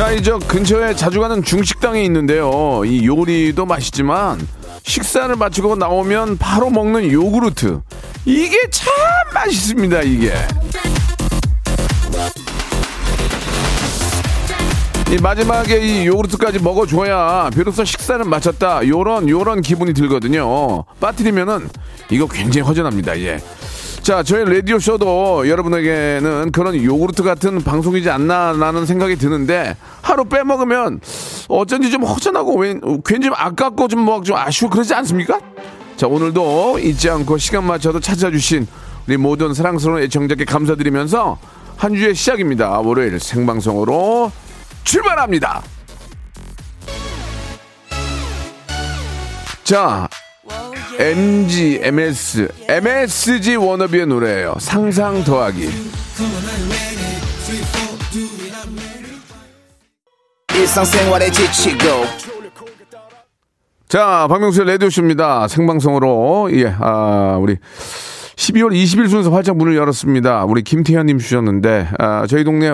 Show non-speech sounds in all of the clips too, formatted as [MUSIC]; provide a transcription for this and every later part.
자, 이저 근처에 자주 가는 중식당이 있는데요. 이 요리도 맛있지만 식사를 마치고 나오면 바로 먹는 요구르트. 이게 참 맛있습니다, 이게. 이 마지막에 이 요구르트까지 먹어줘야 비로소 식사는 마쳤다. 요런 요런 기분이 들거든요. 빠뜨리면은 이거 굉장히 허전합니다. 예. 자, 저희 라디오 쇼도 여러분에게는 그런 요구르트 같은 방송이지 않나라는 생각이 드는데 하루 빼먹으면 어쩐지 좀 허전하고 왠, 괜히 좀 아깝고 좀 뭐 좀 아쉬워 그러지 않습니까? 자, 오늘도 잊지 않고 시간 맞춰도 찾아주신 우리 모든 사랑스러운 애청자께 감사드리면서 한 주의 시작입니다. 월요일 생방송으로 출발합니다. 자, MG, MS, MSG 워너비의 노래예요. 상상 더하기. 일상생활에 지치고, 자, 박명수의 라디오쇼입니다. 생방송으로, 예, 아, 우리 12월 20일 순서 활짝 문을 열었습니다. 우리 김태현님 주셨는데, 아, 저희 동네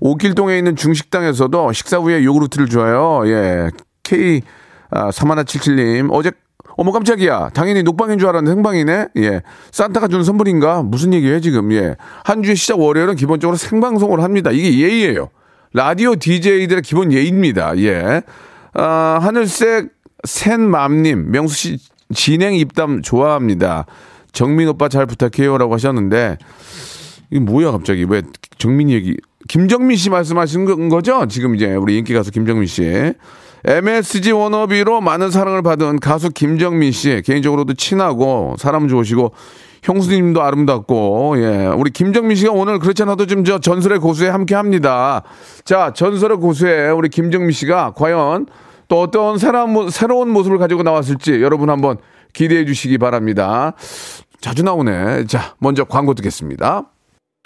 오길동에 있는 중식당에서도 식사 후에 요구르트를 줘요. 예, K, 아, 3177님. 어제, 어머 깜짝이야. 당연히 녹방인 줄 알았는데 생방이네. 예. 산타가 준 선물인가? 무슨 얘기해, 지금? 예. 한 주의 시작 월요일은 기본적으로 생방송을 합니다. 이게 예의예요. 라디오 DJ들의 기본 예의입니다. 예. 아, 하늘색 샌맘님, 명수 씨 진행 입담 좋아합니다. 정민 오빠 잘 부탁해요라고 하셨는데 이게 뭐야 갑자기 왜 정민 얘기? 김정민 씨 말씀하시는 거- 거죠? 지금 이제 우리 인기 가수 김정민 씨. MSG 워너비로 많은 사랑을 받은 가수 김정민 씨 개인적으로도 친하고 사람 좋으시고 형수님도 아름답고 예 우리 김정민 씨가 오늘 그렇지 않아도 좀 저 전설의 고수에 함께합니다. 자 전설의 고수에 우리 김정민 씨가 과연 또 어떤 새로운, 모- 새로운 모습을 가지고 나왔을지 여러분 한번 기대해 주시기 바랍니다. 자주 나오네. 자 먼저 광고 듣겠습니다.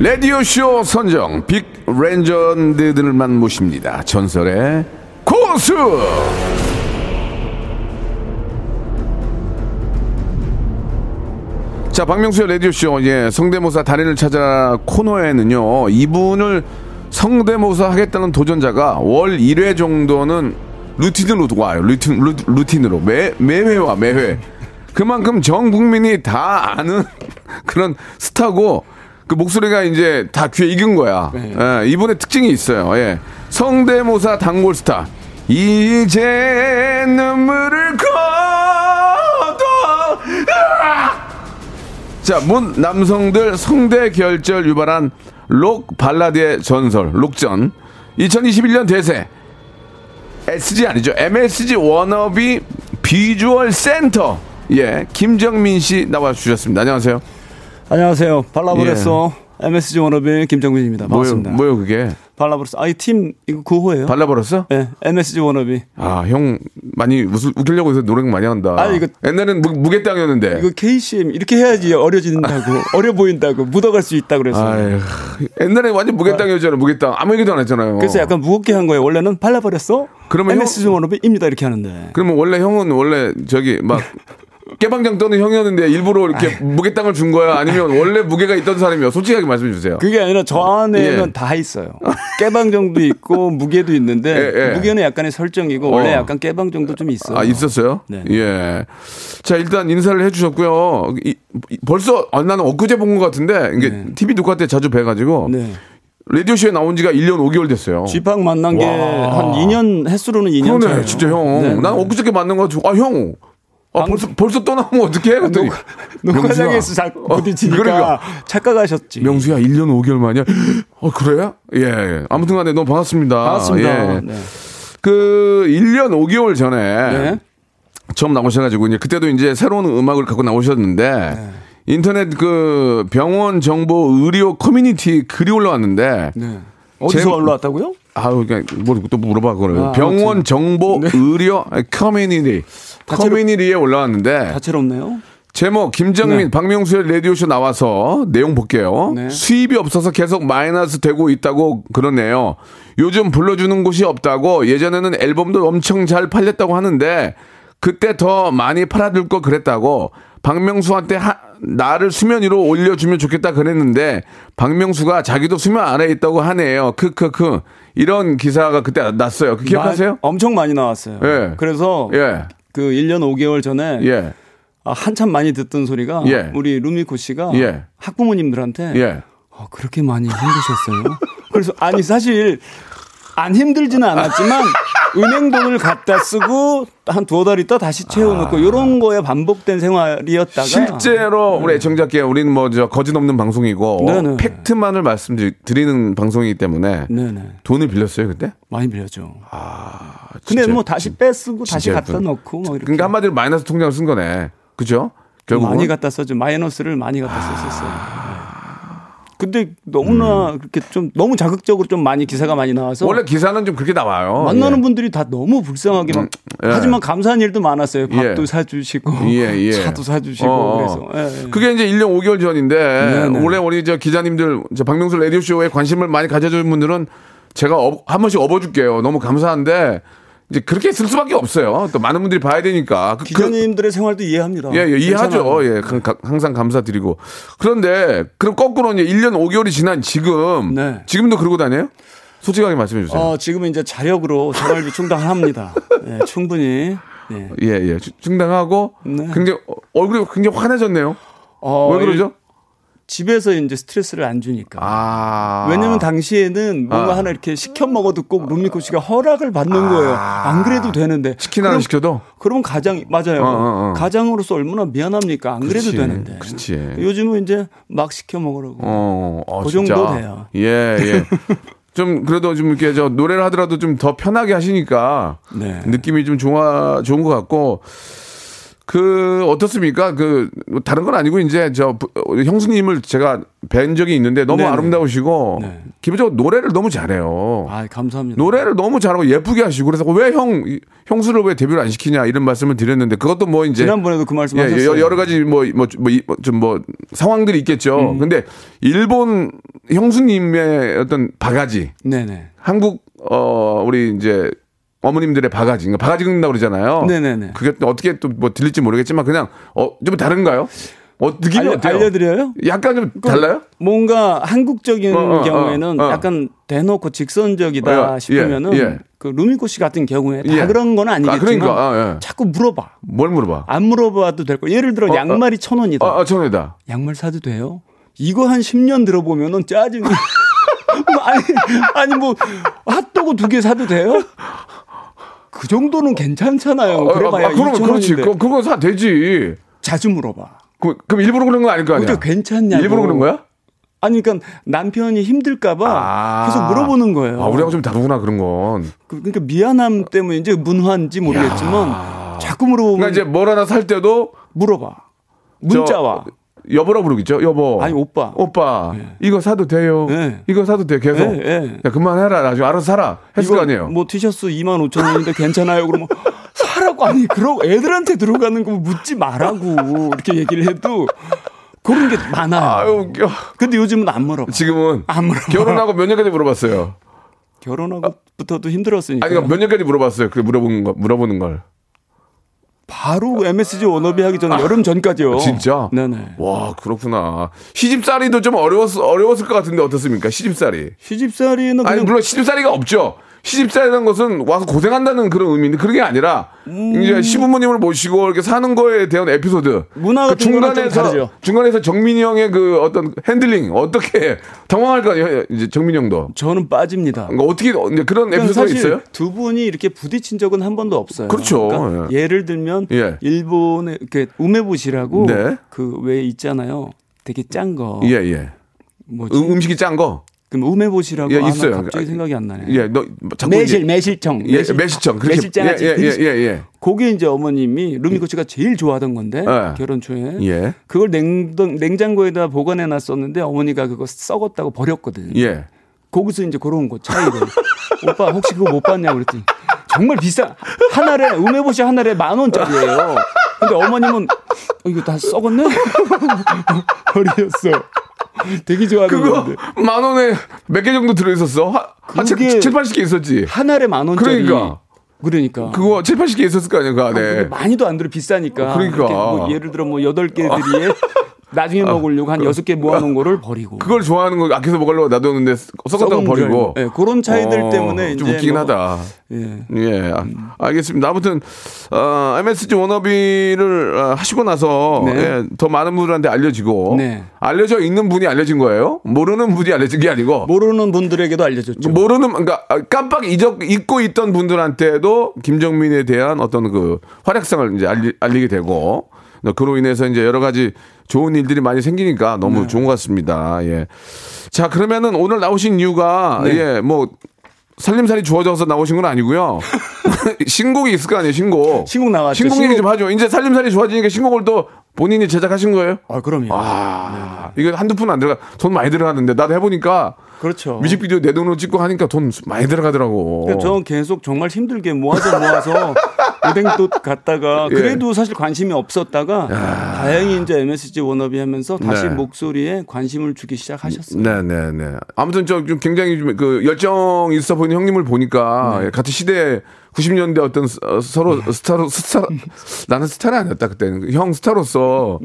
라디오쇼 선정 빅 렌전드들만 모십니다. 전설의 고수! 자, 박명수의 라디오쇼, 예, 성대모사 달인을 찾아 코너에는요, 이분을 성대모사 하겠다는 도전자가 월 1회 정도는 루틴으로 와요. 루틴, 루, 루틴으로. 매, 매회와 매회. 그만큼 전 국민이 다 아는 [LAUGHS] 그런 스타고, 그 목소리가 이제 다 귀에 익은 거야. 예, 이분의 특징이 있어요. 예. 성대모사 단골 스타. 이제 눈물을 거둬. 으악! 자, 문 남성들 성대 결절 유발한 록 발라드의 전설, 록전. 2021년 대세. SG 아니죠. MSG 워너비 비주얼 센터. 예, 김정민 씨 나와 주셨습니다. 안녕하세요. 안녕하세요. 발라브레소 MSG 워너비 김정민입니다. 뭐요, 반갑습니다. 뭐요 그게? 발라브레소 아이 팀 이거 구호예요. 발라버렸어? 네, MSG 워너비. 아, 형 많이 웃을, 웃기려고 해서 노력 많이 한다. 아, 이거- 옛날엔 무, 무게땅이었는데. 이거 KCM 이렇게 해야지 어려진다고 [LAUGHS] 어려 보인다고 묻어갈 수 있다 그래서. 아유, 옛날에 완전 무게땅이었잖아요. 무게땅. 아무 얘기도 안 했잖아요. 그래서 약간 무겁게 한 거예요. 원래는 발라버렸어. 그러면 MSG 워너비입니다 이렇게 하는데. 그러면 원래 형은 원래 저기 막 [LAUGHS] 깨방장 떠는 형이었는데 일부러 이렇게 무게 땅을 준 거야? 아니면 원래 무게가 있던 사람이요? 솔직하게 말씀해 주세요. 그게 아니라 저 안에는 예. 다 있어요. 깨방정도 있고 무게도 있는데 예, 예. 무게는 약간의 설정이고 원래 어. 약간 깨방정도 좀 있어요. 아, 있었어요? 네. 예. 자, 일단 인사를 해주셨고요. 이- 이- 벌써, 아, 나는 엊그제 본 것 같은데, 이게 네. TV 녹화 때 자주 뵈가지고, 네. 라디오 쇼에 나온 지가 1년 5개월 됐어요. 쥐팍 만난 게 와. 한 2년 횟수로는 2년 그러네, 차예요. 진짜 형. 네, 난 네. 엊그저께 만난 거 같고, 아, 형. 아, 벌써, 벌써 떠나면 어떡해? 그랬더니, 녹화장에서 자 어, 부딪히니까 그러니까. 착각하셨지. 명수야, 1년 5개월 만이야? 어, 그래? 예, 예. 아무튼 간에 너무 반갑습니다. 반갑습니다. 예. 네. 그, 1년 5개월 전에, 네. 처음 나오셔가지고 이제 그때도 이제 새로운 음악을 갖고 나오셨는데 네. 인터넷 그 병원 정보 의료 커뮤니티 글이 올라왔는데 네. 어디서 제- 올라왔다고요? 아우 그냥 뭘또 물어봐 그거를 아, 병원. 정보 의료 커뮤니티 커뮤니티에 올라왔는데 다채롭네요. 제목 김정민 네. 박명수의 라디오쇼 나와서 내용 볼게요. 네. 수입이 없어서 계속 마이너스 되고 있다고 그러네요. 요즘 불러주는 곳이 없다고 예전에는 앨범도 엄청 잘 팔렸다고 하는데 그때 더 많이 팔아줄 거 그랬다고 박명수한테 하- 나를 수면 위로 올려주면 좋겠다 그랬는데 박명수가 자기도 수면 아래에 있다고 하네요. 크크크 이런 기사가 그때 났어요. 그 기억하세요? 마- 엄청 많이 나왔어요. 예. 그래서 예. 그 1년 5개월 전에 예. 아, 한참 많이 듣던 소리가 예. 우리 루미코 씨가 예. 학부모님들한테 예. 아, 그렇게 많이 힘드셨어요? 그래서 아니 사실 안 힘들지는 않았지만 [LAUGHS] 은행 돈을 갖다 쓰고 한 두어 달 있다 다시 채워놓고 이런 거에 반복된 생활이었다가 아. 실제로 우리 애청자께 우리는 뭐 저 거짓 없는 방송이고 네네. 팩트만을 말씀드리는 방송이기 때문에 네네 돈을 빌렸어요 그때? 많이 빌렸죠. 근데 아, 진짜- 뭐 다시 빼쓰고 다시 갖다 예쁜. 넣고 뭐 이렇게 그러니까 한마디로 마이너스 통장을 쓴 거네. 그죠? 결국 많이 갖다 썼죠. 마이너스를 많이 갖다 아. 썼었어요. 네. 근데 너무나 음. 그렇게 좀 너무 자극적으로 좀 많이 기사가 많이 나와서 원래 기사는 좀 그렇게 나와요. 만나는 예. 분들이 다 너무 불쌍하게 막 예. 하지만 감사한 일도 많았어요. 밥도 예. 사주시고 예, 예. [LAUGHS] 차도 사주시고 어, 어. 그래서 예, 예. 그게 이제 1년 5개월 전인데 네네. 원래 우리 저 기자님들 저 박명수 라디오 쇼에 관심을 많이 가져준 분들은 제가 업- 한 번씩 업어줄게요. 너무 감사한데 이제 그렇게 쓸 수밖에 없어요. 또 많은 분들이 봐야 되니까. 그- 그- 기자님들의 생활도 이해합니다. 예, 예, 이해하죠. 예, 가- 가- 항상 감사드리고. 그런데, 그럼 거꾸로 이제 1년 5개월이 지난 지금, 네. 지금도 그러고 다녀요? 솔직하게 말씀해 주세요. 어, 지금은 이제 자력으로 생활비 충당합니다. 예, 충분히. 예. 예, 예. 주- 충당하고, 네. 굉장히, 어, 얼굴이 굉장히 환해졌네요. 어, 왜 그러죠? 집에서 이제 스트레스를 안 주니까. 아. 왜냐면 당시에는 뭔가 아. 하나 이렇게 시켜 먹어도 꼭 룸미코 씨가 허락을 받는 거예요. 안 그래도 되는데. 치킨 하나 그럼- 시켜도? 그러면 가장 맞아요. 어, 어, 어. 가장으로서 얼마나 미안합니까? 안 그래도 그렇지, 되는데. 그렇지. 요즘은 이제 막 시켜 먹으라고. 어, 어, 그 진짜. 정도 돼요. 예, 예. [LAUGHS] 좀, 그래도 좀 이렇게 저 노래를 하더라도 좀 더 편하게 하시니까. 네. 느낌이 좀 좋아, 좋은 것 같고. 그, 어떻습니까? 그, 다른 건 아니고, 이제, 저, 형수님을 제가 뵌 적이 있는데 너무 네네. 아름다우시고, 네. 기본적으로 노래를 너무 잘해요. 아, 감사합니다. 노래를 너무 잘하고 예쁘게 하시고, 그래서 왜 형, 이- 형수를 왜 데뷔를 안 시키냐, 이런 말씀을 드렸는데, 그것도 뭐 이제. 지난번에도 그 말씀 예, 하셨어요. 여- 여러 가지 뭐, 뭐, 뭐, 이- 뭐, 좀 뭐, 상황들이 있겠죠. 음. 근데, 일본 형수님의 어떤 바가지, 네네. 한국, 어, 우리 이제, 어머님들의 바가지, 그러니까 바가지 긁는다고 그러잖아요. 네네네. 그게 또 어떻게 또 뭐 들릴지 모르겠지만, 그냥, 어, 좀 다른가요? 어, 느낌이 알려, 어때요? 알려드려요? 약간 좀 달라요? 뭔가 한국적인 어, 어, 경우에는 어, 어. 약간 대놓고 직선적이다 어, 예, 싶으면은 예. 그 루미코 씨 같은 경우에 다 예. 그런 건 아니겠지만 아, 그러니까, 아, 예. 자꾸 물어봐. 뭘 물어봐? 안 물어봐도 될 거. 예를 들어 어, 양말이 천 원이다. 아, 아, 정혜다. 양말 사도 돼요? 이거 한 10년 들어보면은 짜증이. [LAUGHS] 아니, 아니 뭐 핫도그 두 개 사도 돼요? 그 정도는 괜찮잖아요. 그래봐야 아, 그럼 2천 그렇지. 그, 그거 사 되지. 자주 물어봐. 그, 그럼 일부러 그런 건 아닐 거 아니야? 근데 괜찮냐고. 일부러 그런 거야? 아니, 그러니까 남편이 힘들까봐 아. 계속 물어보는 거예요. 아, 우리하고 좀 다르구나, 그런 건. 그- 그러니까 미안함 때문에 이제 문화인지 모르겠지만 자꾸 물어보면 그러니까 이제 뭘 하나 살 때도 물어봐. 저, 문자 와. 여보라고 부르겠죠? 여보. 아니, 오빠. 오빠. 예. 이거 사도 돼요. 예. 이거 사도 돼, 계속. 예, 예. 야, 그만해라. 나중에 알아서 사라. 했을 거 아니에요? 뭐 티셔츠 2만 5천 원인데 괜찮아요? 그러면 사라고 아니 그러고 애들한테 들어가는 거 묻지 말라고 이렇게 얘기를 해도 그런 게 많아요. 아유, 웃겨. 근데 요즘은 안 물어봐. 지금은 안 물어봐. 결혼하고 몇 년까지 물어봤어요? 결혼하고부터도 힘들었으니까. 아니, 그러니까 몇 년까지 물어봤어요? 그 물어보는 거, 물어보는 걸. 바로 MSG 워너비 하기 전에 여름 전까지요. 아, 진짜? 네네. 와, 그렇구나. 시집살이도 좀 어려웠, 어려웠을 것 같은데 어떻습니까? 시집살이. 시집살이는 아니, 물론 시집살이가 없죠. 시집살이라는 것은 와서 고생한다는 그런 의미인데 그런 게 아니라 이제 시부모님을 모시고 이렇게 사는 거에 대한 에피소드. 음. 문화 그 중간에서. 중간에서 정민이 형의 그 어떤 핸들링 어떻게 당황할 거 아니에요. 이제 정민이 형도. 저는 빠집니다. 그러니까 어떻게 이제 그런 그러니까 에피소드가 사실 있어요? 두 분이 이렇게 부딪힌 적은 한 번도 없어요. 그렇죠. 그러니까 예 를 들면 예. 일본의 그 우메보시라고 네. 그왜 있잖아요. 되게 짠 거. 예, 예. 뭐지? 음, 음식이 짠 거. 그럼 우메보시라고 예, 아, 나 있어요. 갑자기 생각이 안 나네. 예, 너 자꾸 매실 매실청. 예, 매실청. 그렇게 매실장아찌. 예, 예, 예, 예, 예. 그게 이제 어머님이 루미코 씨가 제일 좋아하던 건데 예. 결혼 초에 예. 그걸 냉동 냉장고에다 보관해 놨었는데 어머니가 그거 썩었다고 버렸거든. 예. 거기서 이제 그런 거 차이를. 오빠 혹시 그거 못 봤냐 그랬더니 정말 비싸 한 알에 우메보시 한 알에 만 원짜리예요. 근데 어머님은 어, 이거 다 썩었네. [LAUGHS] 버렸어. [LAUGHS] 되게 좋아하는 그거 건데 만 원에 몇 개 정도 들어 있었어? 한 그게- 7, 80개 있었지. 한 알에 만 원짜리. 그러니까. 그러니까. 그거 7, 80개 있었을 거 아니야, 그 안에. 근데 많이도 안 들어 비싸니까. 그러니까. 이렇게 뭐 예를 들어 뭐 여덟 개들이에 나중에 먹으려고 한 여섯 개 모아놓은 거를 버리고. 그걸 좋아하는 거 아껴서 먹으려고 놔뒀는데 썩었다고 썩은 버리고. 예, 그런 차이들 어, 때문에 좀 이제 웃기긴 뭐- 하다. 예. 예, 아, 알겠습니다. 아무튼 어, MSG 워너비를 어, 하시고 나서 네. 예, 더 많은 분들한테 알려지고 네. 알려져 있는 분이 알려진 거예요. 모르는 분이 알려진 게 아니고 모르는 분들에게도 알려줬죠. 모르는 그러니까 깜빡 잊어, 잊고 있던 분들한테도 김정민에 대한 어떤 그 활약상을 이제 알리, 알리게 되고 그로 인해서 이제 여러 가지 좋은 일들이 많이 생기니까 너무 네. 좋은 것 같습니다. 예. 자 그러면은 오늘 나오신 이유가 네. 예 뭐 살림살이 좋아져서 나오신 건 아니고요. [LAUGHS] 신곡이 있을 거 아니에요, 신곡. 신곡 나왔죠. 신곡 얘기 좀 하죠. 이제 살림살이 좋아지니까 신곡을 또 본인이 제작하신 거예요? 아, 그럼요. 아, 이거 한두 푼 안 들어가. 돈 많이 들어가는데 나도 해보니까 그렇죠. 뮤직비디오 내 돈으로 찍고 하니까 돈 많이 들어가더라고. 그러니까 저는 계속 정말 힘들게 모아서 모아서 [LAUGHS] 은행도 갔다가 예. 그래도 사실 관심이 없었다가 다행히 이제 MSG 워너비 하면서 다시 네. 목소리에 관심을 주기 시작하셨어요. 네네네. 아무튼 저 좀 굉장히 좀 그 열정 있어 보이는 형님을 보니까 네. 같은 시대 90년대 어떤 서로 스타로 스타 [LAUGHS] 나는 스타는 아니었다 그때는 형 스타로서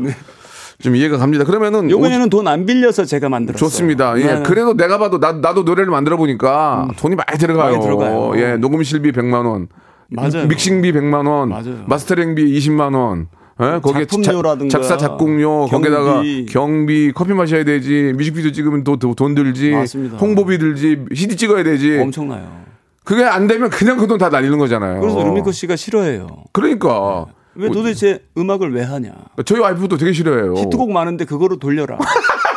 좀 이해가 갑니다. 그러면은 네. 요번에는 돈 안 빌려서 제가 만들었어요. 좋습니다. 예. 네. 음. 그래도 내가 봐도 나, 나도 노래를 만들어 보니까 돈이 많이 들어가요. 많이 들어가요. 예. 녹음 실비 100만 원. 맞아요. 믹싱비 100만 원. 맞아요. 마스터링비 20만 원. 예? 거기에 작품료라든가 자- 작사 작곡료 거기다가 경비. 경비 커피 마셔야 되지 뮤직비디오 찍으면 또 돈 들지 맞습니다. 홍보비 들지 CD 찍어야 되지 엄청나요. 그게 안 되면 그냥 그 돈 다 날리는 거잖아요. 그래서 루미코 씨가 싫어해요. 그러니까 왜 도대체 음악을 왜 하냐? 저희 와이프도 되게 싫어해요. 히트곡 많은데 그거로 돌려라. [LAUGHS]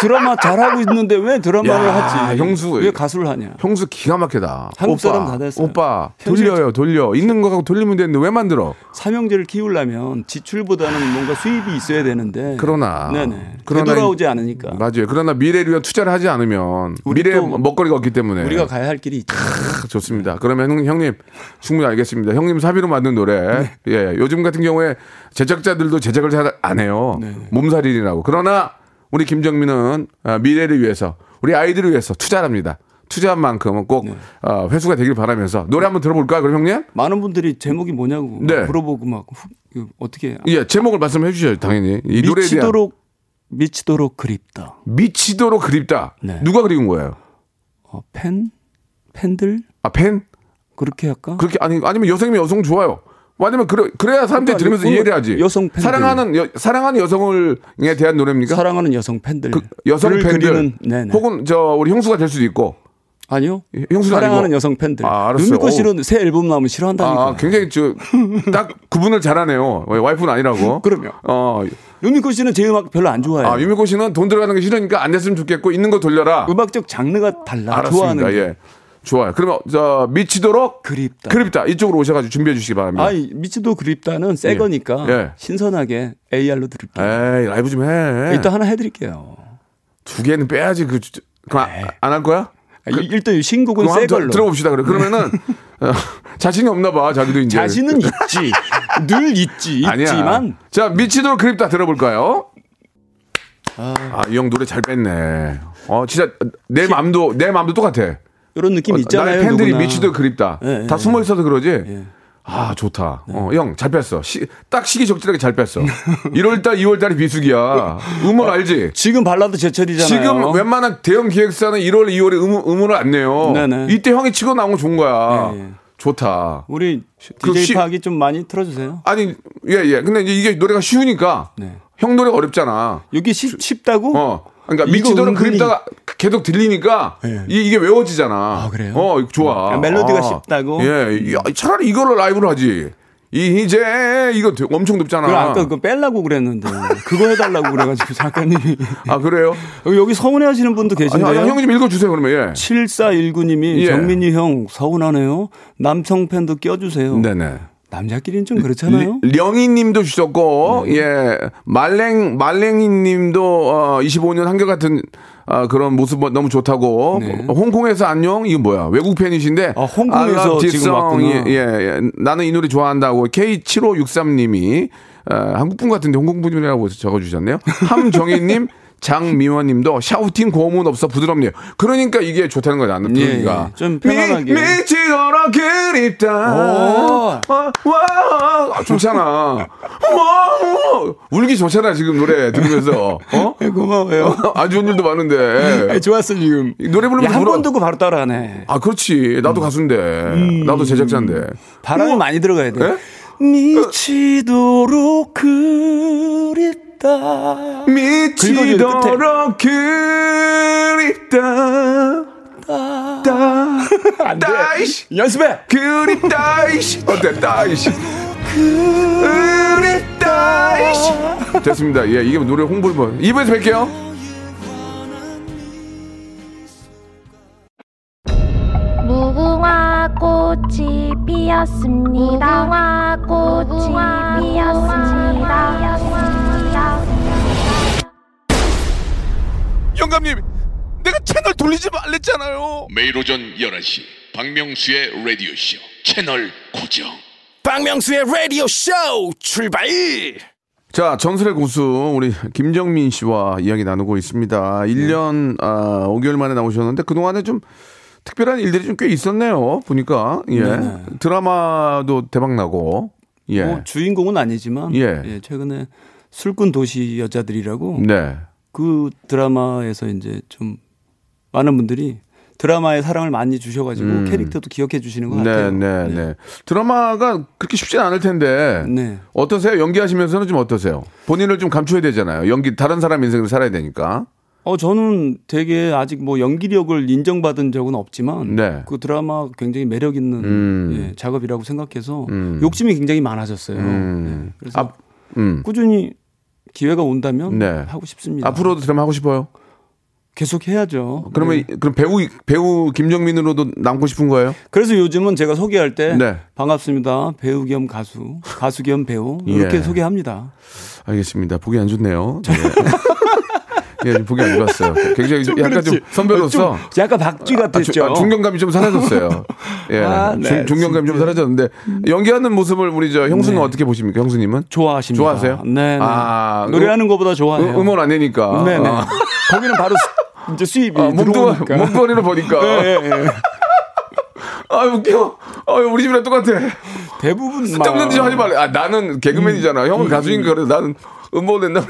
드라마 잘하고 있는데 왜 드라마를 야, 하지? 형수. 왜 가수를 하냐? 형수 기가 막히다. 한국 오빠, 사람 다 됐어요. 오빠 돌려요, 돌려. 있는 거 갖고 돌리면 되는데 왜 만들어? 삼형제를 키우려면 지출보다는 뭔가 수입이 있어야 되는데. 그러나 네네. 그러나 되돌아오지 않으니까. 맞아요. 그러나 미래를 위한 투자를 하지 않으면 미래 또 먹거리가 없기 때문에 우리가 가야 할 길이 있죠. 크, 좋습니다. 그러면 형, 형님 충분히 알겠습니다. 형님 사비로 만든 노래. 네. 예, 요즘 같은 경우에 제작자들도 제작을 잘 안 해요. 네. 몸살이라고. 그러나 우리 김정민은 아, 미래를 위해서 우리 아이들을 위해서 투자를 합니다. 투자한 만큼은 꼭 네. 어, 회수가 되길 바라면서 노래 한번 들어볼까요, 그럼 형님? 많은 분들이 제목이 뭐냐고 네. 물어보고 막 어떻게 예, 제목을 말씀해 주셔요, 당연히. 이 노래에 대한 미치도록 미치도록 그립다. 미치도록 그립다. 네. 누가 그리운 거예요? 어, 팬 팬들 아, 팬? 그렇게 할까? 그렇게 아니 아니면 여성이면 여성 좋아요. 왜냐면 그래 그래야 사람들이 그러니까 들으면서 그 이해를 하지. 여성 팬들. 사랑하는 여, 사랑하는 여성을에 대한 노래입니까? 사랑하는 여성 팬들. 그 여성 를 팬들 그리는, 네네. 혹은 저 우리 형수가 될 수도 있고. 아니요. 형수는 사랑하는 아니고. 여성 팬들. 아, 알았어요. 씨는 새 앨범 나오면 싫어한다니까. 아, 굉장히 저딱 구분을 잘하네요. 왜, 와이프는 아니라고. [LAUGHS] 그럼요. 어. 윤미코 씨는 제 음악 별로 안 좋아해요. 아, 유미고 씨는 돈 들어가는 게 싫으니까 안 됐으면 좋겠고 있는 거 돌려라. 음악적 장르가 달라. 알았습니다. 좋아하는 게. 예. 좋아요. 그러면 저 미치도록 그립다. 그립다. 이쪽으로 오셔가지고 준비해 주시기 바랍니다. 아, 미치도 그립다는 새 예. 거니까 예. 신선하게 AR로 들을게요. 에이 라이브 좀 해. 일단 하나 해드릴게요. 두 개는 빼야지 그 그럼 안 할 거야? 아, 이- 일단 이 신곡은 새 걸로. 들어봅시다. 그래. 그러면은 [LAUGHS] 어, 자신이 없나 봐. 자기도 이제 자신은 있지. 늘 있지. [LAUGHS] 아니야. 있지만 자 미치도록 그립다 들어볼까요? 아이 형 노래 잘 뺐네. 어 진짜 내 마음도 내 마음도 똑같아. 이런 느낌 어, 있잖아요. 나의 팬들이 누구나. 미치도록 그립다. 예, 다 예, 숨어 있어서 그러지. 아, 좋다. 어, 형, 잘 뺐어. 시, 딱 시기 적절하게 잘 뺐어. 1월달, 2월달이 비수기야. 음원 알지? 지금 발라드 제철이잖아요. 지금 웬만한 대형 기획사는 1월, 2월에 음, 음원을 안 내요. 네네. 이때 형이 치고 나온 거 좋은 거야. 예, 예. 좋다. 우리 그 DJ 시- 파악이 좀 많이 틀어주세요. 아니, 예, 예. 근데 이게 노래가 쉬우니까. 네. 형 노래가 어렵잖아. 여기 쉽, 쉽다고? 어. 그러니까 미치도록 은근히- 그립다가 계속 들리니까 예. 이, 이게 외워지잖아. 아, 그래요? 어, 좋아. 아, 멜로디가 아. 쉽다고? 예. 야, 차라리 이거를 라이브로 하지. 이제 이거 엄청 높잖아. 그걸 아까 그거 빼려고 그랬는데 그거 해달라고 그래가지고 작가님이 아, 그래요? 여기 서운해하시는 분도 아, 계신데요. 형, 형이 좀 읽어주세요, 그러면, 예. 7419님이 예. 정민이 형 서운하네요. 남성 팬도 껴주세요. 네네. 남자끼리는 좀 그렇잖아요. 령이 님도 주셨고, 네. 예. 말랭, 말랭이 님도, 어, 25년 한결같은, 아, 그런 모습 너무 좋다고. 네. 홍콩에서 안녕? 이거 뭐야? 외국 팬이신데. 아, 홍콩에서 지금 song. 왔구나. 예, 예. 나는 이 노래 좋아한다고. K7563 님이, 어, 한국분 같은데 홍콩분이라고 적어주셨네요. 함정희님, [LAUGHS] 장미원님도 샤우팅 고음은 없어 부드럽네요. 그러니까 이게 좋다는 거야 나는 예, 부르기가. 예. 좀 편안하게. 미, 미치도록 그립다. 오. 와, 와, 아, 좋잖아. 와, 울기 좋잖아 지금 노래 들으면서. 어? [LAUGHS] 고마워요. 안 좋은 일도 많은데. 좋았어 지금. 이 노래 부르면서 한 울어. 번 듣고 바로 따라하네. 아 그렇지. 나도 가수인데. 나도 제작자인데. 바람이 많이 들어가야 돼. 예? 미치도록 그립다. 미치도록 그립다. 따. 안 돼. 따이씨. 연습해. 그립다이씨 어때 따이씨 그립다이씨 됐습니다 예 이게 노래 홍보를 뭐 2부에서 뵐게요 무궁화 꽃이 피었습니다. 무궁화 꽃이 피었습니다. 영감님 내가 채널 돌리지 말랬잖아요 매일 오전 11시 박명수의 라디오 쇼 채널 고정 박명수의 라디오 쇼 출발 자 전설의 고수 우리 김정민 씨와 이야기 나누고 있습니다 1년 아, 5개월 만에 나오셨는데 그동안에 좀 특별한 일들이 좀 꽤 있었네요 보니까 예 네네. 드라마도 대박 나고 예 뭐 주인공은 아니지만 예. 예, 최근에 술꾼 도시 여자들이라고 네. 그 드라마에서 이제 좀 많은 분들이 드라마의 사랑을 많이 주셔가지고 캐릭터도 기억해 주시는 것 음. 네, 같아요. 네, 네. 드라마가 그렇게 쉽진 않을 텐데. 네. 어떠세요? 연기하시면서는 좀 어떠세요? 본인을 좀 감춰야 되잖아요. 연기 다른 사람 인생을 살아야 되니까. 어 저는 되게 아직 뭐 연기력을 인정받은 적은 없지만 네. 그 드라마 굉장히 매력 있는 음. 예, 작업이라고 생각해서 욕심이 굉장히 많아졌어요. 네, 그래서 앞, 음. 꾸준히 기회가 온다면 네. 하고 싶습니다. 앞으로도 드라마 하고 싶어요? 계속 해야죠. 그러면 네. 그럼 배우 배우 김정민으로도 남고 싶은 거예요? 그래서 요즘은 제가 소개할 때 네. 반갑습니다. 배우 겸 가수, 가수 겸 배우 예. 이렇게 소개합니다. 알겠습니다. 보기 안 좋네요. 네. [LAUGHS] 예, 보기 안 좋았어요. 굉장히 좀 약간 좀 그렇지. 선배로서 좀 약간 박쥐 아, 같았죠. 주- 아, 중경감이 좀 사라졌어요. [LAUGHS] 예, 아, 네, 중, 중경감이 좀 사라졌는데 연기하는 모습을 우리 저 형수는 네. 어떻게 보십니까? 형수님은 좋아하십니다. 좋아하세요? 네. 네. 아, 노래하는 것보다 좋아해요. 음, 음원 안 내니까. 네 네. 아, [LAUGHS] 거기는 바로 수- 이제 수입이 아, 들어오니까. 몸뚱이를 보니까. 예, [LAUGHS] 예. 아 웃겨. 아 우리 집이랑 똑같아. 대부분 쓸데없는 짓 하지 말래. 아 나는 개그맨이잖아. 음. 형은 가수니까 그래. 나는 음원 낸다.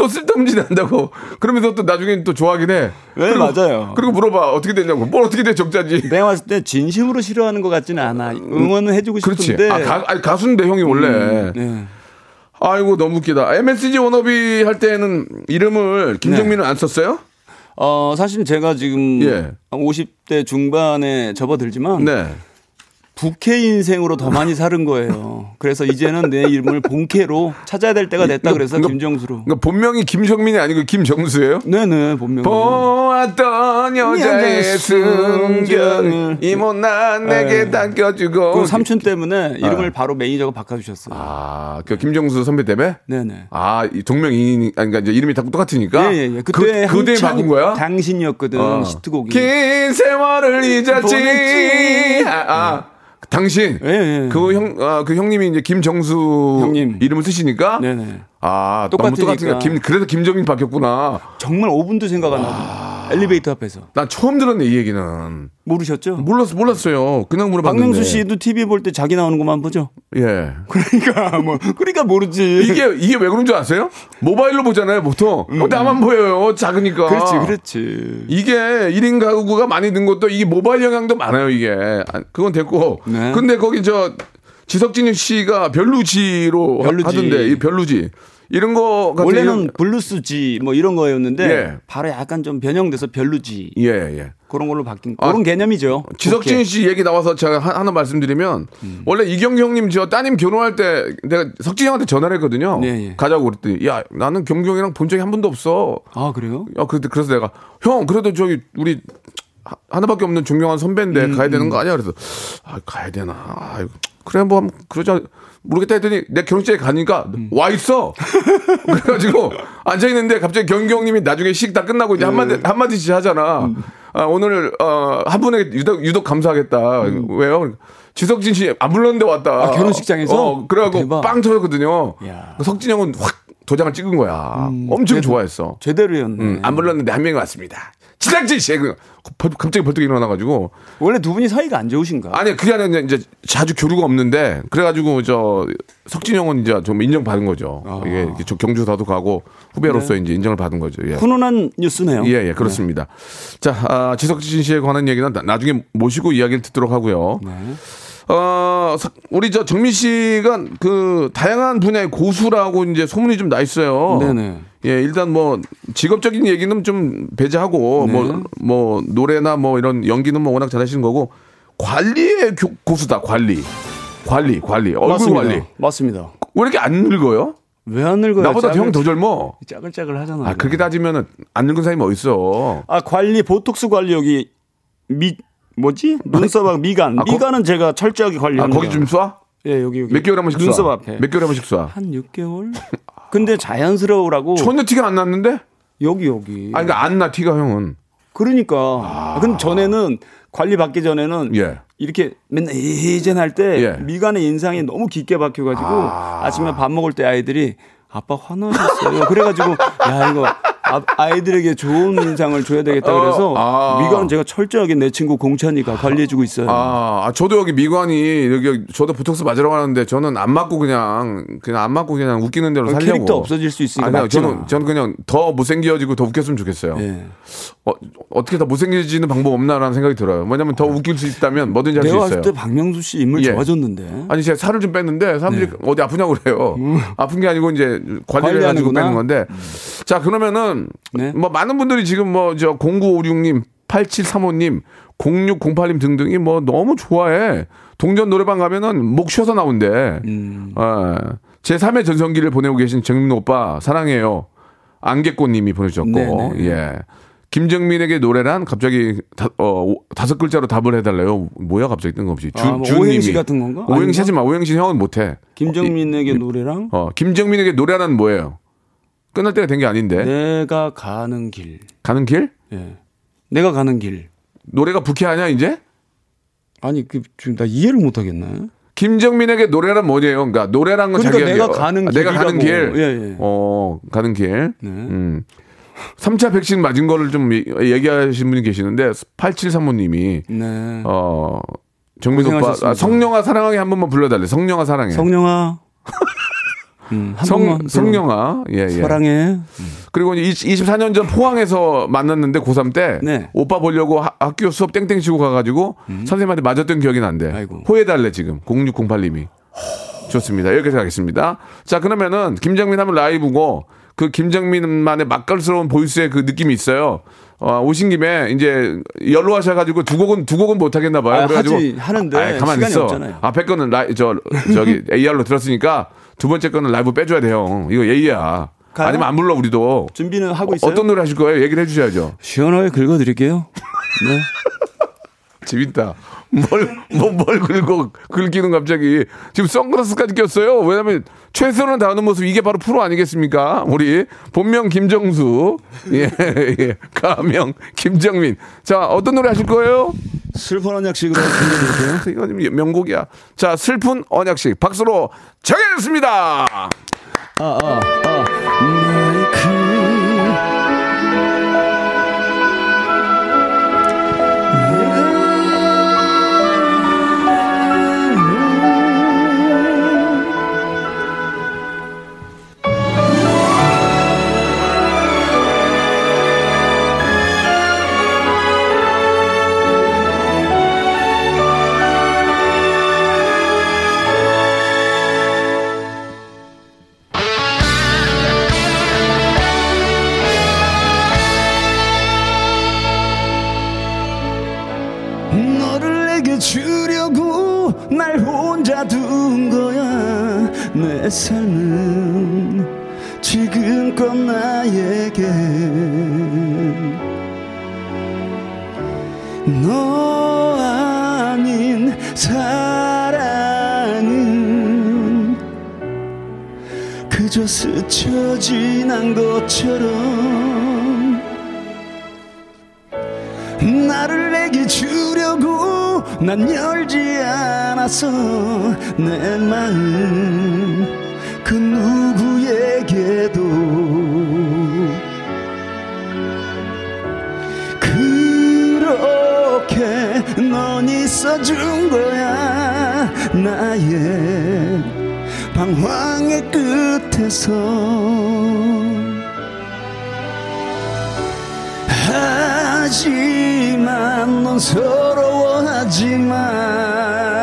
또 쓸데없는 짓 한다고. 그러면서 또 나중에 또 좋아하긴 해. 네, 맞아요. 그리고 물어봐. 어떻게 됐냐고. 뭘 어떻게 돼 적자지. 내가 봤을 때 진심으로 싫어하는 것 같지는 않아. 응원은 해주고 그렇지. 싶은데. 아, 가, 가수인데 형이 원래. 네. 아이고 너무 웃기다. MSG 워너비 할 때는 이름을 김정민은 안 썼어요? 어, 사실 제가 지금 예. 50대 중반에 접어들지만 네. 부캐 인생으로 더 많이 사는 거예요. 그래서 이제는 내 이름을 본캐로 찾아야 될 때가 됐다 그래서 그러니까- 김정수로. 그러니까 본명이 김정민이 아니고 김정수예요? 네네 본명. 보았던 여자의 여자의 순정을 순정을 이 못난 내게 네. 당겨주고 그 삼촌 때문에 이름을 바로 매니저가 바꿔주셨어요. 아, 그 김정수 선배 때문에? 네네. 아, 이 동명이인, 아니, 그러니까 이름이 다 똑같으니까? 예 예 예. 그, 그때 그때 한참 바꾼 거야? 당신이었거든 어. 히트곡이. 긴 세월을 잊었지. 보냈지. 아, 아, 당신. 예, 예. 그 형, 아, 그 형님이 이제 김정수 형님. 이름을 쓰시니까? 네네. 아, 똑같으니까. 너무 똑같으니까. 김, 그래서 김정민 바뀌었구나. 정말 5분도 생각 안 나고. 엘리베이터 앞에서 난 처음 들었네 이 얘기는. 모르셨죠? 몰랐 몰랐어요. 그냥 물어봤는데. 박명수 씨도 TV 볼 때 자기 나오는 것만 보죠. 예. 그러니까 뭐 그러니까 모르지. 이게 이게 왜 그런 줄 아세요? 모바일로 보잖아요 보통. 어, 나만 보여요 작으니까. 음. 그렇지, 그렇지. 이게 1인 가구가 많이 든 것도 이게 모바일 영향도 많아요 이게. 아, 그건 됐고. 네. 근데 거기 저 지석진 씨가 별루지로 별루지. 하던데 이 별루지 이런 거 같은 원래는 블루스지 뭐 이런 거였는데 예. 바로 약간 좀 변형돼서 별루지 예 예. 그런 걸로 바뀐 아, 그런 개념이죠. 지석진. 씨 얘기 나와서 제가 하- 하나 말씀드리면 원래 이경규 형님 저 따님 결혼할 때 내가 석진 형한테 전화를 했거든요. 예, 예. 가자고 그랬더니 야 나는 경규 형이랑 본 적이 한 번도 없어. 아 그래요? 야, 그래서, 그래서 내가, 형, 그래도 저기, 우리, 하- 하나밖에 없는 존경한 선배인데 음, 가야 되는 거 아니야? 그래서, 아, 가야 되나. 아이고, 그래, 뭐, 그러자. 모르겠다 했더니 내 결혼식에 가니까 음. 와 있어. [LAUGHS] 그래가지고 앉아 있는데 갑자기 경규 형님이 나중에 식 다 끝나고 이제 한마디, 음. 한마디씩 하잖아. 아, 오늘, 어, 한 분에게 유독, 유독 감사하겠다. 왜요? 지석진 씨 안 불렀는데 왔다. 음. 아, 결혼식장에서? 어, 그래갖고 대박. 빵 터졌거든요. 야. 석진 형은 확 도장을 찍은 거야. 엄청 그래도 좋아했어. 제대로였네. 음, 안 불렀는데 한 명이 왔습니다. 지상진 씨, 그, 벌- 갑자기 벌떡 일어나가지고 원래 두 분이 사이가 안 좋으신가? 아니 그게 아니라 이제 자주 교류가 없는데 그래가지고 저 석진 형은 이제 좀 인정받은 거죠. 아. 이게 이렇게 저 경주사도 가고 후배로서 네. 이제 인정을 받은 거죠. 예. 훈훈한 뉴스네요. 예, 예, 그렇습니다. 자, 아, 지석진 씨에 관한 얘기는 나- 나중에 모시고 이야기를 듣도록 하고요. 네. 어, 석- 우리 저 정민 씨가 그 다양한 분야의 고수라고 이제 소문이 좀 나 있어요. 네네. 예, 일단 뭐 직업적인 얘기는 좀 배제하고 네. 뭐, 뭐 노래나 뭐 이런 연기는 뭐 워낙 잘하시는 거고 관리의 교- 고수다, 관리. 관리, 관리. 얼굴 맞습니다. 관리. 맞습니다. 왜 이렇게 안 늙어요? 왜 안 늙어요? 나보다 형 더 젊어. 짜글짜글 하잖아요. 아, 그렇게 따지면은 안 늙은 사람이 어딨어. 아 관리 보톡스 관리 여기 미 뭐지 눈썹하고 미간 아, 거- 미간은 제가 철저하게 아, 관리합니다. 거기 좀 쏴? 예 여기 여기 몇 개월에 한 번씩 쏴? 눈썹 앞에 몇 개월에 한 번씩 쏴? 한 6개월. [LAUGHS] 근데 자연스러우라고 전혀 티가 안 났는데? 여기 여기. 아니, 그러니까 안 나, 티가 형은. 그러니까. 아. 근데 전에는 관리 받기 전에는 예. 이렇게 맨날 예전 할때 예. 미간의 인상이 너무 깊게 박혀가지고 아. 침에 밥 먹을 때 아이들이 아빠 화나셨어요. 그래가지고 야 이거 아, 아이들에게 좋은 인상을 줘야 되겠다 그래서 어, 아. 미간은 제가 철저하게 내 친구 공찬이가 관리해주고 있어요. 아, 아, 저도 여기 미관이 여기 저도 보톡스 맞으러 가는데 저는 안 맞고 그냥 그냥 안 맞고 그냥 웃기는 대로 어, 살려고. 캐릭터 없어질 수 있으니까 아니요, 저는 마. 저는 그냥 더 못생겨지고 더 웃겼으면 좋겠어요. 예. 어, 어떻게 더 못생겨지는 방법 없나라는 생각이 들어요. 왜냐면 더 웃길 수 있다면 뭐든지 할수 내가 있어요. 봤을 때 박명수 씨 인물 예. 좋아졌는데. 아니 제가 살을 좀 뺐는데 사람들이 네. 어디 아프냐고 그래요. 아픈 게 아니고 이제 관리를 해가지고. 빼는 건데. 자 그러면은 네. 뭐 많은 분들이 지금 뭐 저 0956님, 8735님, 0608님 등등이 뭐 너무 좋아해. 동전 노래방 가면은 목 쉬어서 나온대. 음. 어, 제 3의 전성기를 보내고 계신 정민 오빠 사랑해요. 안개꽃님이 보내주셨고 네네. 예. 김정민에게 노래란 갑자기 다, 어, 오- 다섯 글자로 답을 해달래요. 뭐야 갑자기 뜬금없이. 주, 아, 뭐 주은님이. 오행시 같은 건가? 오행시 아닌가? 하지 마. 오행시 형은 못해. 김정민에게 노래랑 어, 김정민에게 노래란 뭐예요? 끝날 때가 된 게 아닌데. 내가 가는 길. 가는 길? 예. 내가 가는 길. 노래가 부캐하냐 이제? 아니 그 지금 나 이해를 못 하겠네. 김정민에게 노래란 뭐냐요? 그러니까 노래란 건 그러니까 자기가 내가 어, 가는 아, 내가 가는 길. 예, 예. 어, 가는 길. 네. 음. 3차 백신 맞은 거를 좀 이- 얘기하신 분이 계시는데 8735님이 네. 어 정민 오빠. 아, 성령아 사랑하게 한 번만 불러달래. 성령아 사랑해. 성령아. [LAUGHS] 음, 한 성. 성령아. 예, 예. 사랑해. 그리고 이제 24년 전 포항에서 만났는데 고3 때 네. 오빠 보려고 하- 학교 수업 땡땡 치고 가가지고 선생님한테 맞았던 기억이 난대. 음. 아이고. 호해달래 지금 0608님이. 좋습니다. 여기까지 하겠습니다. 자 그러면은 김정민 하면 라이브고 그 김정민만의 맛깔스러운 보이스의 그 느낌이 있어요. 어, 오신 김에 이제 연로하셔가지고 두 곡은 두 곡은 못 하겠나 봐요. 아, 그래가지고 하지, 하는데 가만히 시간이 있어. 없잖아요. 앞에 거는 라이 저 저기 [LAUGHS] AR로 들었으니까 두 번째 거는 라이브 빼줘야 돼요. 이거 예의야. 가요? 아니면 안 불러 우리도. 준비는 하고 있어요. 어떤 노래 하실 거예요? 얘기를 해주셔야죠. 시원하게 긁어드릴게요. 네. [LAUGHS] 재밌다. 뭘, 뭐, 뭘 긁고, 긁기는 갑자기. 지금 선글라스까지 꼈어요. 왜냐면, 최선을 다하는 모습, 이게 바로 프로 아니겠습니까? 우리, 본명 김정수. 예, 예. 가명 김정민. 자, 어떤 노래 하실 거예요? 슬픈 언약식으로. [LAUGHS] 이거 좀 명곡이야. 자, 슬픈 언약식. 박수로 정해졌습니다. 아, 아, 아. 삶은 지금껏 나에게 너 아닌 사랑은 그저 스쳐 지난 것처럼 나를 내게 주려고 난 열지 않았어 내 마음 그 누구에게도 그렇게 넌 있어준 거야 나의 방황의 끝에서. 하지만 넌 서러워하지만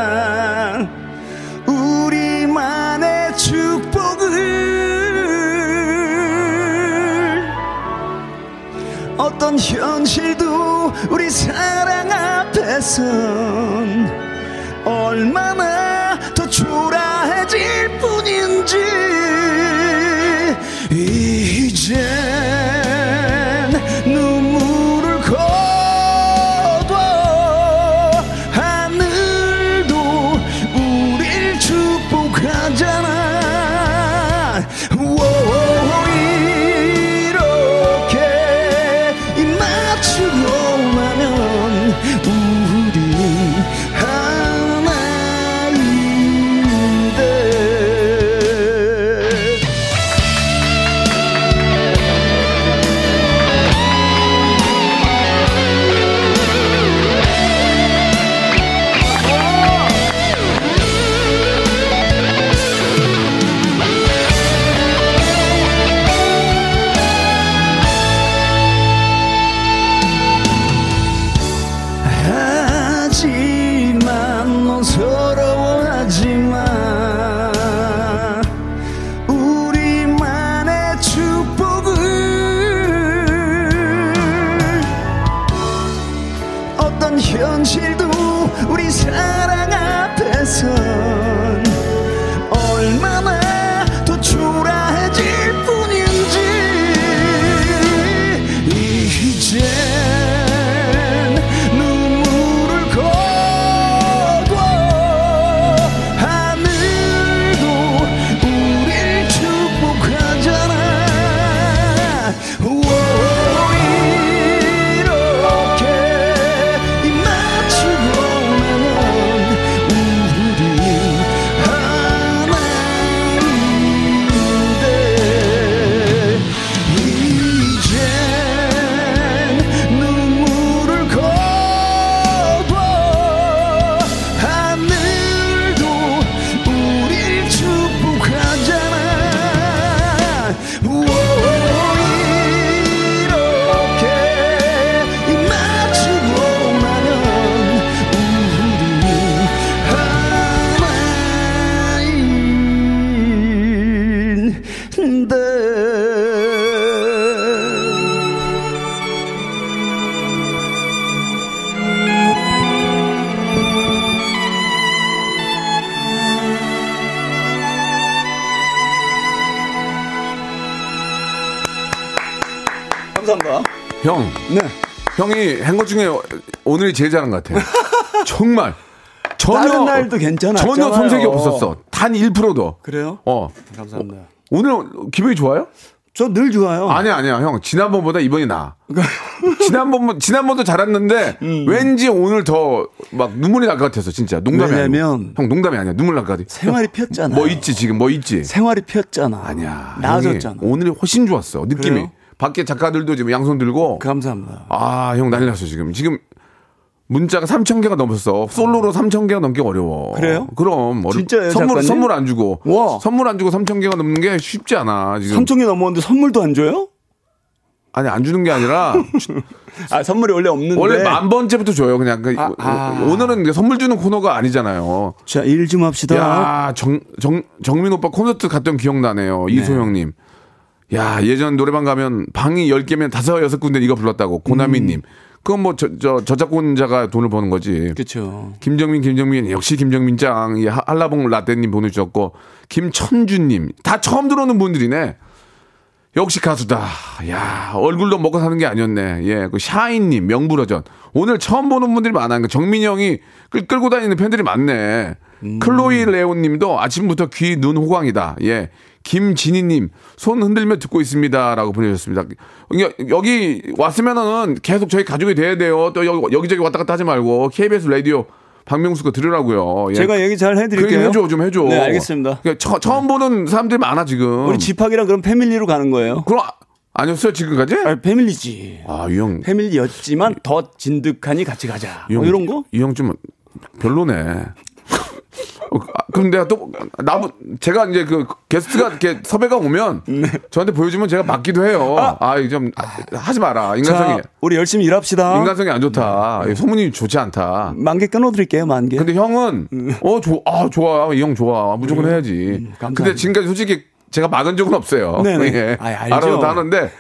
어떤 현실도 우리 사랑 앞에선 얼마나 더 초라해질 뿐인지 감사합니다. 형, 네. 형이 한 것 중에 오늘이 제일 잘한 것 같아요. [LAUGHS] 정말. 전혀, 다른 날도 괜찮았잖아요. 전혀 손색이 없었어. 단 1%도. 그래요? 어. 감사합니다. 오늘 기분이 좋아요? 저 늘 좋아요. 아니야, 아니야, 형. 지난번보다 이번이 나아. [LAUGHS] 지난번, 지난번도 잘했는데, 왠지 오늘 더 막 눈물이 날 것 같았어, 진짜. 농담이 아니야. 왜냐면 형, 농담이 아니야. 눈물 날 것 같아. 생활이 폈잖아. 뭐 있지, 지금 뭐 있지? 생활이 폈잖아. 아니야. 나아졌잖아. 형이 오늘이 훨씬 좋았어. 느낌이. 그래요? 밖에 작가들도 지금 양손 들고. 감사합니다. 아, 형 난리 났어, 지금. 지금 문자가 3천 개가 넘었어. 솔로로 3천 개가 넘기 어려워. 그래요? 그럼 어려... 진짜예요, 선물 작가님? 선물 안 주고. 와. 선물 안 주고 3천 개가 넘는 게 쉽지 않아. 지금. 3천 개 넘었는데 선물도 안 줘요? 아니 안 주는 게 아니라 [LAUGHS] 아 선물이 원래 없는데. 원래 만 번째부터 줘요. 그냥 그 아, 아. 오늘은 선물 주는 코너가 아니잖아요. 자, 일 좀 합시다. 야, 정, 정, 정민 오빠 콘서트 갔던 기억 나네요. 이소영님. 야, 예전 노래방 가면 방이 10개면 다섯, 여섯 군데 이거 불렀다고. 고나미님. 그건 뭐 저 저 저작권자가 돈을 버는 거지. 그렇죠. 김정민, 김정민 역시 김정민 짱. 이 하- 한라봉 라떼님 보내주셨고 김천주님 다 처음 들어오는 분들이네. 역시 가수다. 야 얼굴로 먹고 사는 게 아니었네. 예, 그 샤인님 명불허전 오늘 처음 보는 분들이 많아요. 그 정민이 형이 끌, 끌고 다니는 팬들이 많네. 클로이 레온님도 아침부터 귀 눈 호강이다. 예. 김진희님 손 흔들며 듣고 있습니다라고 보내주셨습니다. 여- 여기 왔으면은 계속 저희 가족이 돼야 돼요. 또 여기, 여기저기 왔다 갔다 하지 말고 KBS 라디오 박명수 거 들으라고요. 예. 제가 얘기 잘그 해드릴게요. 얘기 해줘 좀 해줘. 네, 알겠습니다. 그러니까 처, 처음 보는 사람들이 많아 지금. 우리 집합이랑 그럼 패밀리로 가는 거예요. 그럼 아- 아니었어요 지금까지? 아, 패밀리지. 아, 이 형. 패밀리였지만 더 진득하니 같이 가자. 이뭐 형, 이런 거? 이 형 좀 별로네. 어, 아, 그럼 내가 또, 나, 제가 이제 그 게스트가 이렇게 섭외가 오면 네. 저한테 보여주면 제가 맞기도 해요. 아, 이좀 아, 하지 마라. 인간성이. 자, 우리 열심히 일합시다. 인간성이 안 좋다. 네. 소문이 좋지 않다. 만 개 끊어드릴게요, 만 개. 근데 형은 어, 좋아, 아, 좋아. 이 형 좋아. 무조건 해야지. 음. 근데 지금까지 솔직히 제가 막은 적은 없어요. 네네. [LAUGHS] 예. 아이, 알죠. 알아서 다 하는데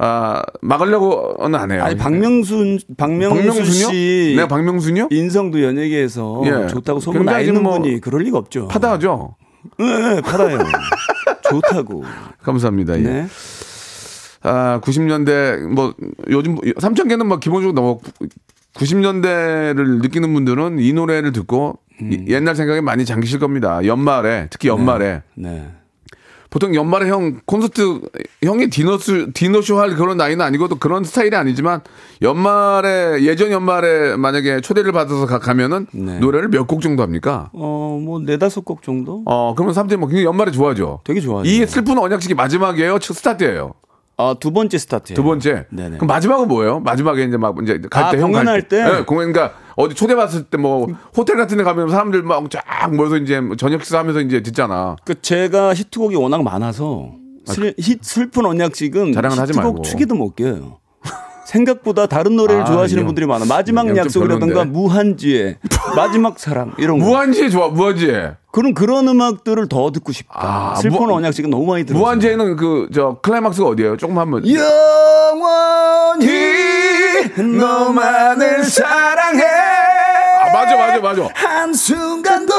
아, 막으려고는 안 해요. 아니 박명순 박명수 박명순이요? 씨 내가 박명순이요? 인성도 연예계에서 예. 좋다고 소문 나 있는 뭐 분이 그럴 리가 없죠. 파다하죠? 네, 받아요. [LAUGHS] 좋다고. 감사합니다. 예. 네. 아, 90년대 뭐 요즘 3,000개는 뭐 기본적으로 넘어 90년대를 느끼는 분들은 이 노래를 듣고 음. 이- 옛날 생각이 많이 잠기실 겁니다. 연말에 특히 연말에 네. 보통 연말에 형 콘서트 형이 디너스 디너쇼 할 그런 나이는 아니고 또 그런 스타일이 아니지만 연말에 예전 연말에 만약에 초대를 받아서 가, 가면은 네. 노래를 몇 곡 정도 합니까? 어, 뭐 네다섯 곡 정도? 어 그러면 사람들이 뭐 굉장히 연말에 좋아하죠. 되게 좋아하죠. 이 슬픈 언약식이 마지막이에요, 첫 스타트예요. 아, 두 번째 스타트예요. 두 번째. 네네. 그럼 마지막은 뭐예요? 마지막에 이제 막 이제 갈 아, 때형 공연할 때? 네, 공연 그러니까 어디 초대 받았을 때 뭐 호텔 같은 데 가면 사람들 막 쫙 모여서 이제 뭐 저녁 식사하면서 이제 듣잖아. 그 제가 히트곡이 워낙 많아서 슬, 히- 슬픈 언약식은 자랑은 하지 말고. 축에도 못 껴요. [LAUGHS] 생각보다 다른 노래를 아, 좋아하시는 이 형. 분들이 많아. 마지막 약속이라든가. 무한지에 마지막 사랑 이런 거. 무한지에 좋아, 무한지에. 그럼 그런 음악들을 더 듣고 싶다. 아, 슬픈 무- 언약식은 너무 많이 들어요. 무한지에는 그 저 클라이막스가 어디예요? 조금 한번. 영원히 너만을 사랑해. 아, 맞아, 맞아, 맞아. 한 순간도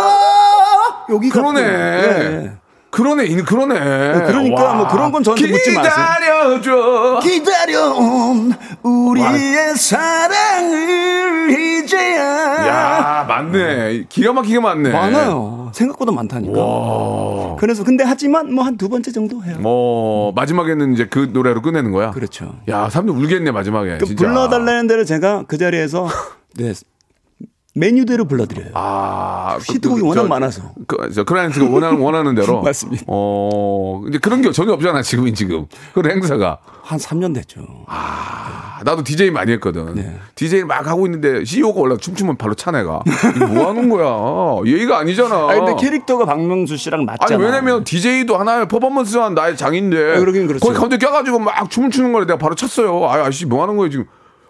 여기 그러네. 그러네, 이- 그러네. 그러니까 뭐 그런 건 저한테 묻지 마세요. 기다려줘. 기다려온 우리의 사랑을 이제야 야, 맞네. 기가 막히게 많네. 많아요. 생각보다 많다니까. 그래서 근데 하지만 뭐 한 두 번째 정도 해요. 뭐 마지막에는 이제 그 노래로 끝내는 거야. 그렇죠. 야, 사람들 울겠네 마지막에. 그 진짜. 불러달라는 대로 제가 그 자리에서 [LAUGHS] 네, 메뉴대로 불러드려요. 아, 히트곡이 워낙 많아서. 그, 저 클라이언트가 원하는 원하는 대로. [LAUGHS] 맞습니다. 어, 이제 그런 게 전혀 없잖아 지금 지금. 그런 행사가. 한 3년 됐죠. 아, 나도 DJ 많이 했거든. 네. DJ 막 하고 있는데 CEO가 올라 춤추면 바로 차내가. 뭐 하는 거야? 예의가 아니잖아. 아 근데 캐릭터가 박명수 씨랑 어. 아니 맞잖아. 왜냐면 DJ도 하나의 퍼포먼스한 나의 장인데 아, 그러긴 그렇죠. 거기 가운데 껴가지고 막 춤을 추는 거를 내가 바로 쳤어요. 아 아저씨 뭐 하는 거예요 지금?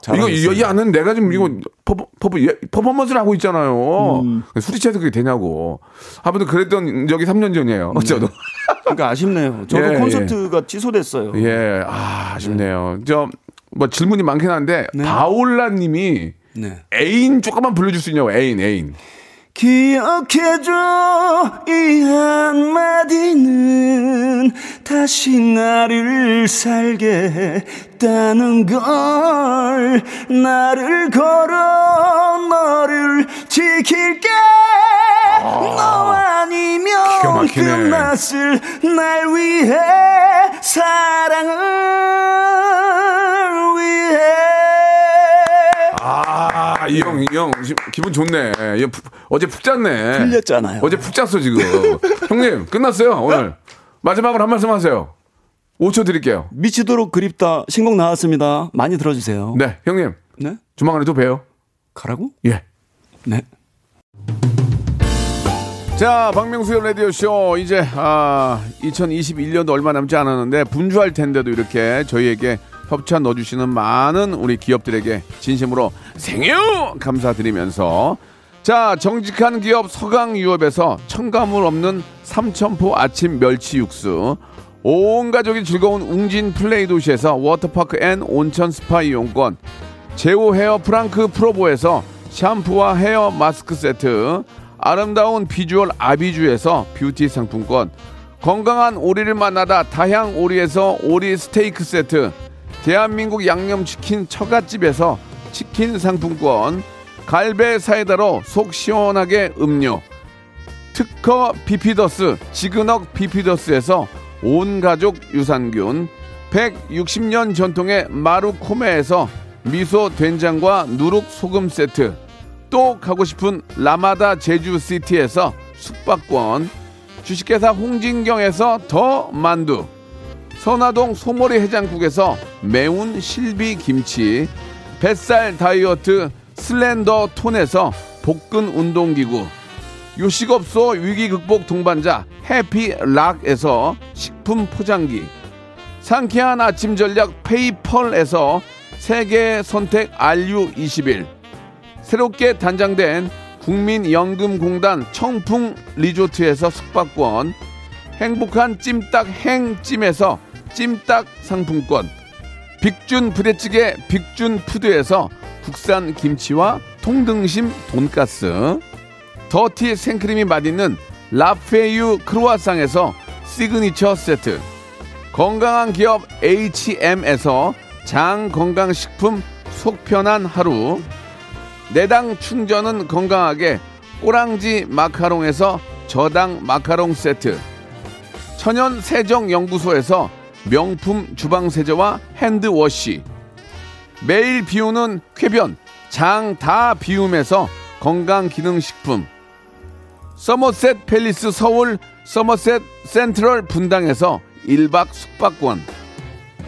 이거 잘하셨어요. 이 안은 내가 지금 이거 퍼포, 퍼포, 예, 퍼포먼스를 하고 있잖아요. 음. 술이 취해서 그게 되냐고. 아무튼 그랬던 적이 3년 전이에요. 저도. [LAUGHS] 그러니까 아쉽네요. 저도 예, 콘서트가 취소됐어요. 예, 아, 아쉽네요. 저뭐 질문이 많긴 한데 네. 바올라님이 네. 애인 조금만 불러줄 수 있냐고 애인 애인. 기억해줘 이 한마디는. 다시 나를 살게 했다는 걸. 나를 걸어 너를 지킬게. 너 기가 아니면. 끝났을 날 위해 사랑을 위해. 아, 이 형, 이 형, 기분 좋네. 얘 푹- 어제 푹 잤네. 틀렸잖아요. 어제 푹 잤어, 지금. 형님, 끝났어요, 오늘. 마지막으로 한 말씀 하세요. 5초 드릴게요. 미치도록 그립다 신곡 나왔습니다. 많이 들어주세요. 네, 형님. 네? 조만간에 또 봬요. 가라고? 예. 네. 자, 박명수의 라디오쇼. 이제, 아, 2021년도 얼마 남지 않았는데, 분주할 텐데도 이렇게 저희에게 협찬 넣어주시는 많은 우리 기업들에게 진심으로 생유! 감사드리면서, 자, 정직한 기업 서강유업에서 첨가물 없는 삼천포 아침 멸치 육수, 온 가족이 즐거운 웅진 플레이 도시에서 워터파크 and 온천 스파 이용권, 제오 헤어 프랑크 프로보에서 샴푸와 헤어 마스크 세트, 아름다운 비주얼 아비주에서 뷰티 상품권, 건강한 오리를 만나다 다향 오리에서 오리 스테이크 세트, 대한민국 양념치킨 처갓집에서 치킨 상품권, 갈배 사이다로 속 시원하게 음료, 특허 비피더스 지그넉 비피더스에서 온 가족 유산균 160년 전통의 마루코메에서 미소 된장과 누룩 소금 세트 또 가고 싶은 라마다 제주시티에서 숙박권 주식회사 홍진경에서 더 만두 선화동 소머리 해장국에서 매운 실비 김치 뱃살 다이어트 슬렌더 톤에서 복근 운동기구 요식업소 위기 극복 동반자 해피락에서 식품 포장기 상쾌한 아침 전략 페이펄에서 세계 선택 RU21 새롭게 단장된 국민연금공단 청풍 리조트에서 숙박권 행복한 찜닭 행찜에서 찜닭 상품권. 빅준 부대찌개 빅준 푸드에서 국산 김치와 통등심 돈가스. 더티 생크림이 맛있는 라페유 크루아상에서 시그니처 세트. 건강한 기업 H&M에서 장 건강식품 속편한 하루. 내당 충전은 건강하게 꼬랑지 마카롱에서 저당 마카롱 세트. 천연 세정 연구소에서 명품 주방 세제와 핸드워시. 매일 비우는 쾌변 장 다 비움에서 건강 기능 식품. 서머셋 팰리스 서울 서머셋 센트럴 분당에서 1박 숙박권.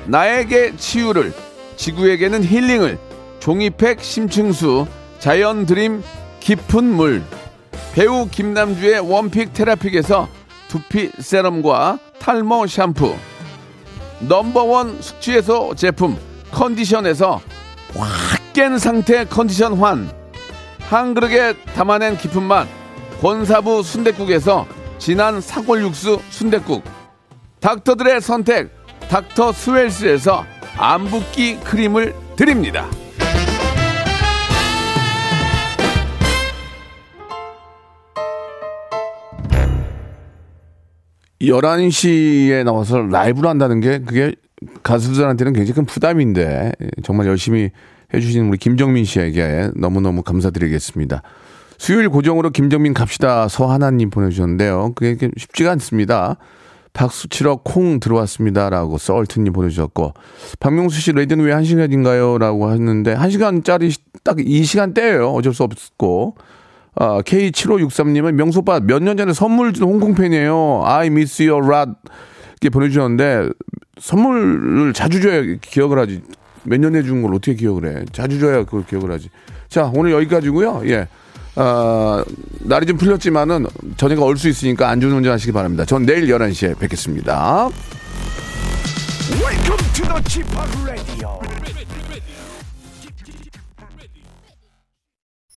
나에게 치유를 지구에게는 힐링을 종이팩 심층수 자연 드림 깊은 물. 배우 김남주의 원픽 테라픽에서 두피 세럼과 탈모 샴푸 넘버원 숙취해소 제품 컨디션에서 확 깬 상태 컨디션 환. 한 그릇에 담아낸 깊은 맛. 권사부 순댓국에서 진한 사골 육수 순댓국. 닥터들의 선택 닥터 스웰스에서 안붓기 크림을 드립니다. 11시에 나와서 라이브를 한다는 게 그게 가수들한테는 굉장히 큰 부담인데 정말 열심히 해주신 우리 김정민 씨에게 너무너무 감사드리겠습니다. 수요일 고정으로 김정민 갑시다 서하나님 보내주셨는데요. 그게 쉽지가 않습니다. 박수 치러 콩 들어왔습니다 라고 썰트님 보내주셨고 박명수 씨 라이브는 왜 한 시간인가요? 라고 하는데 한 시간짜리 딱이 시간대예요. 어쩔 수 없고 아, K7563님은 명수 오빠 몇 년 전에 선물 준 홍콩 팬이에요. I miss your rod 이렇게 보내주셨는데 선물을 자주 줘야 기억을 하지. 몇 년 해준 걸 어떻게 기억을 해? 자주 줘야 그걸 기억을 하지. 자 오늘 여기까지고요. 예. 아, 날이 좀 풀렸지만은 저녁에 올수 있으니까 안전 운전 하시기 바랍니다. 전 내일 11시에 뵙겠습니다. Welcome to the Chip Radio.